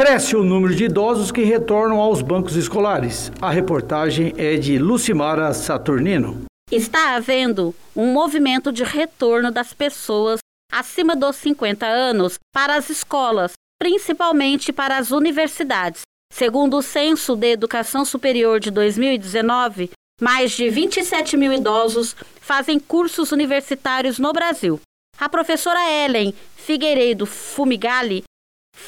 Cresce o número de idosos que retornam aos bancos escolares. A reportagem é de Lucimara Saturnino. Está havendo um movimento de retorno das pessoas acima dos 50 anos para as escolas, principalmente para as universidades. Segundo o Censo de Educação Superior de 2019, mais de 27 mil idosos fazem cursos universitários no Brasil. A professora Ellen Figueiredo Fumigali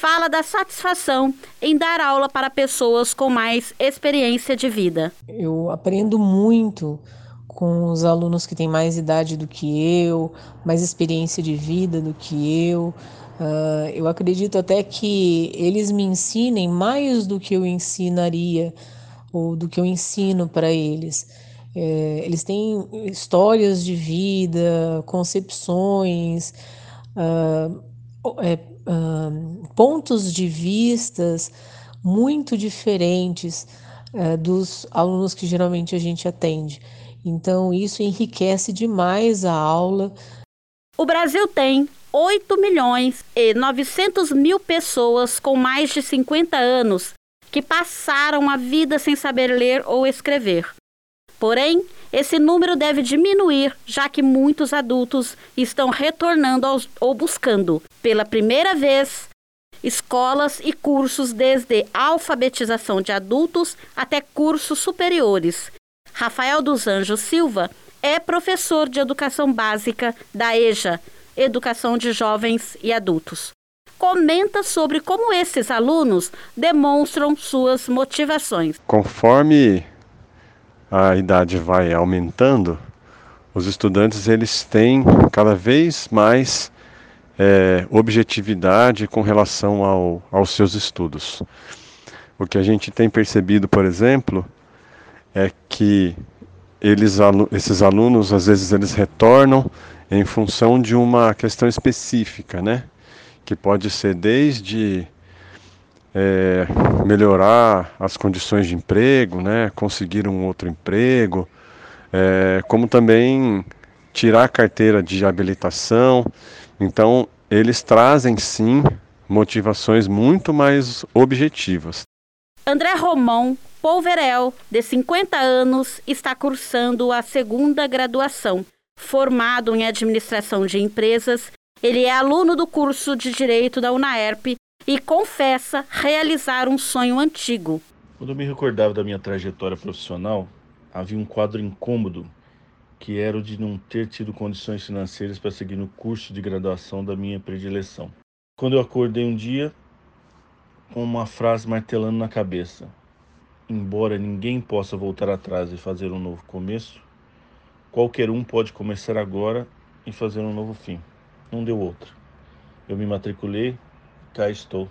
fala da satisfação em dar aula para pessoas com mais experiência de vida. Eu aprendo muito com os alunos que têm mais idade do que eu, mais experiência de vida do que eu. Uh, eu acredito até que eles me ensinem mais do que eu ensinaria ou do que eu ensino para eles. É, eles têm histórias de vida, concepções, uh, é, pontos de vistas muito diferentes uh, dos alunos que geralmente a gente atende. Então, isso enriquece demais a aula. O Brasil tem 8 milhões e 900 mil pessoas com mais de 50 anos que passaram a vida sem saber ler ou escrever. Porém, esse número deve diminuir, já que muitos adultos estão retornando aos, ou buscando, pela primeira vez, escolas e cursos desde alfabetização de adultos até cursos superiores. Rafael dos Anjos Silva é professor de educação básica da EJA, Educação de Jovens e Adultos. Comenta sobre como esses alunos demonstram suas motivações. Conforme a idade vai aumentando, os estudantes eles têm cada vez mais é, objetividade com relação ao, aos seus estudos. O que a gente tem percebido, por exemplo, é que eles, esses alunos às vezes eles retornam em função de uma questão específica, né? Que pode ser desde é, melhorar as condições de emprego, né, conseguir um outro emprego, é, como também tirar a carteira de habilitação. Então, eles trazem sim motivações muito mais objetivas. André Romão Polverel, de 50 anos, está cursando a segunda graduação. Formado em administração de empresas, ele é aluno do curso de Direito da UNAERP e confessa realizar um sonho antigo. Quando eu me recordava da minha trajetória profissional, havia um quadro incômodo que era o de não ter tido condições financeiras para seguir no curso de graduação da minha predileção. Quando eu acordei um dia com uma frase martelando na cabeça: Embora ninguém possa voltar atrás e fazer um novo começo, qualquer um pode começar agora e fazer um novo fim. Não deu outra. Eu me matriculei, cá estou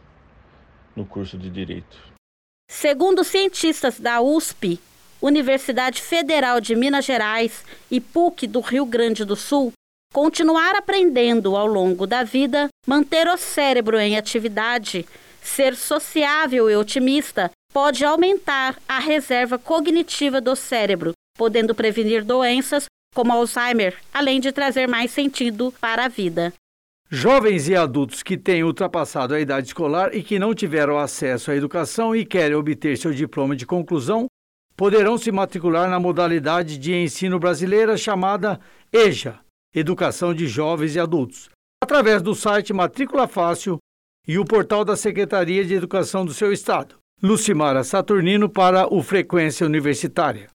no curso de Direito. Segundo cientistas da USP, Universidade Federal de Minas Gerais e PUC do Rio Grande do Sul, continuar aprendendo ao longo da vida, manter o cérebro em atividade, ser sociável e otimista pode aumentar a reserva cognitiva do cérebro, podendo prevenir doenças como Alzheimer, além de trazer mais sentido para a vida. Jovens e adultos que têm ultrapassado a idade escolar e que não tiveram acesso à educação e querem obter seu diploma de conclusão poderão se matricular na modalidade de ensino brasileira chamada EJA Educação de Jovens e Adultos através do site Matrícula Fácil e o portal da Secretaria de Educação do seu estado. Lucimara Saturnino para o Frequência Universitária.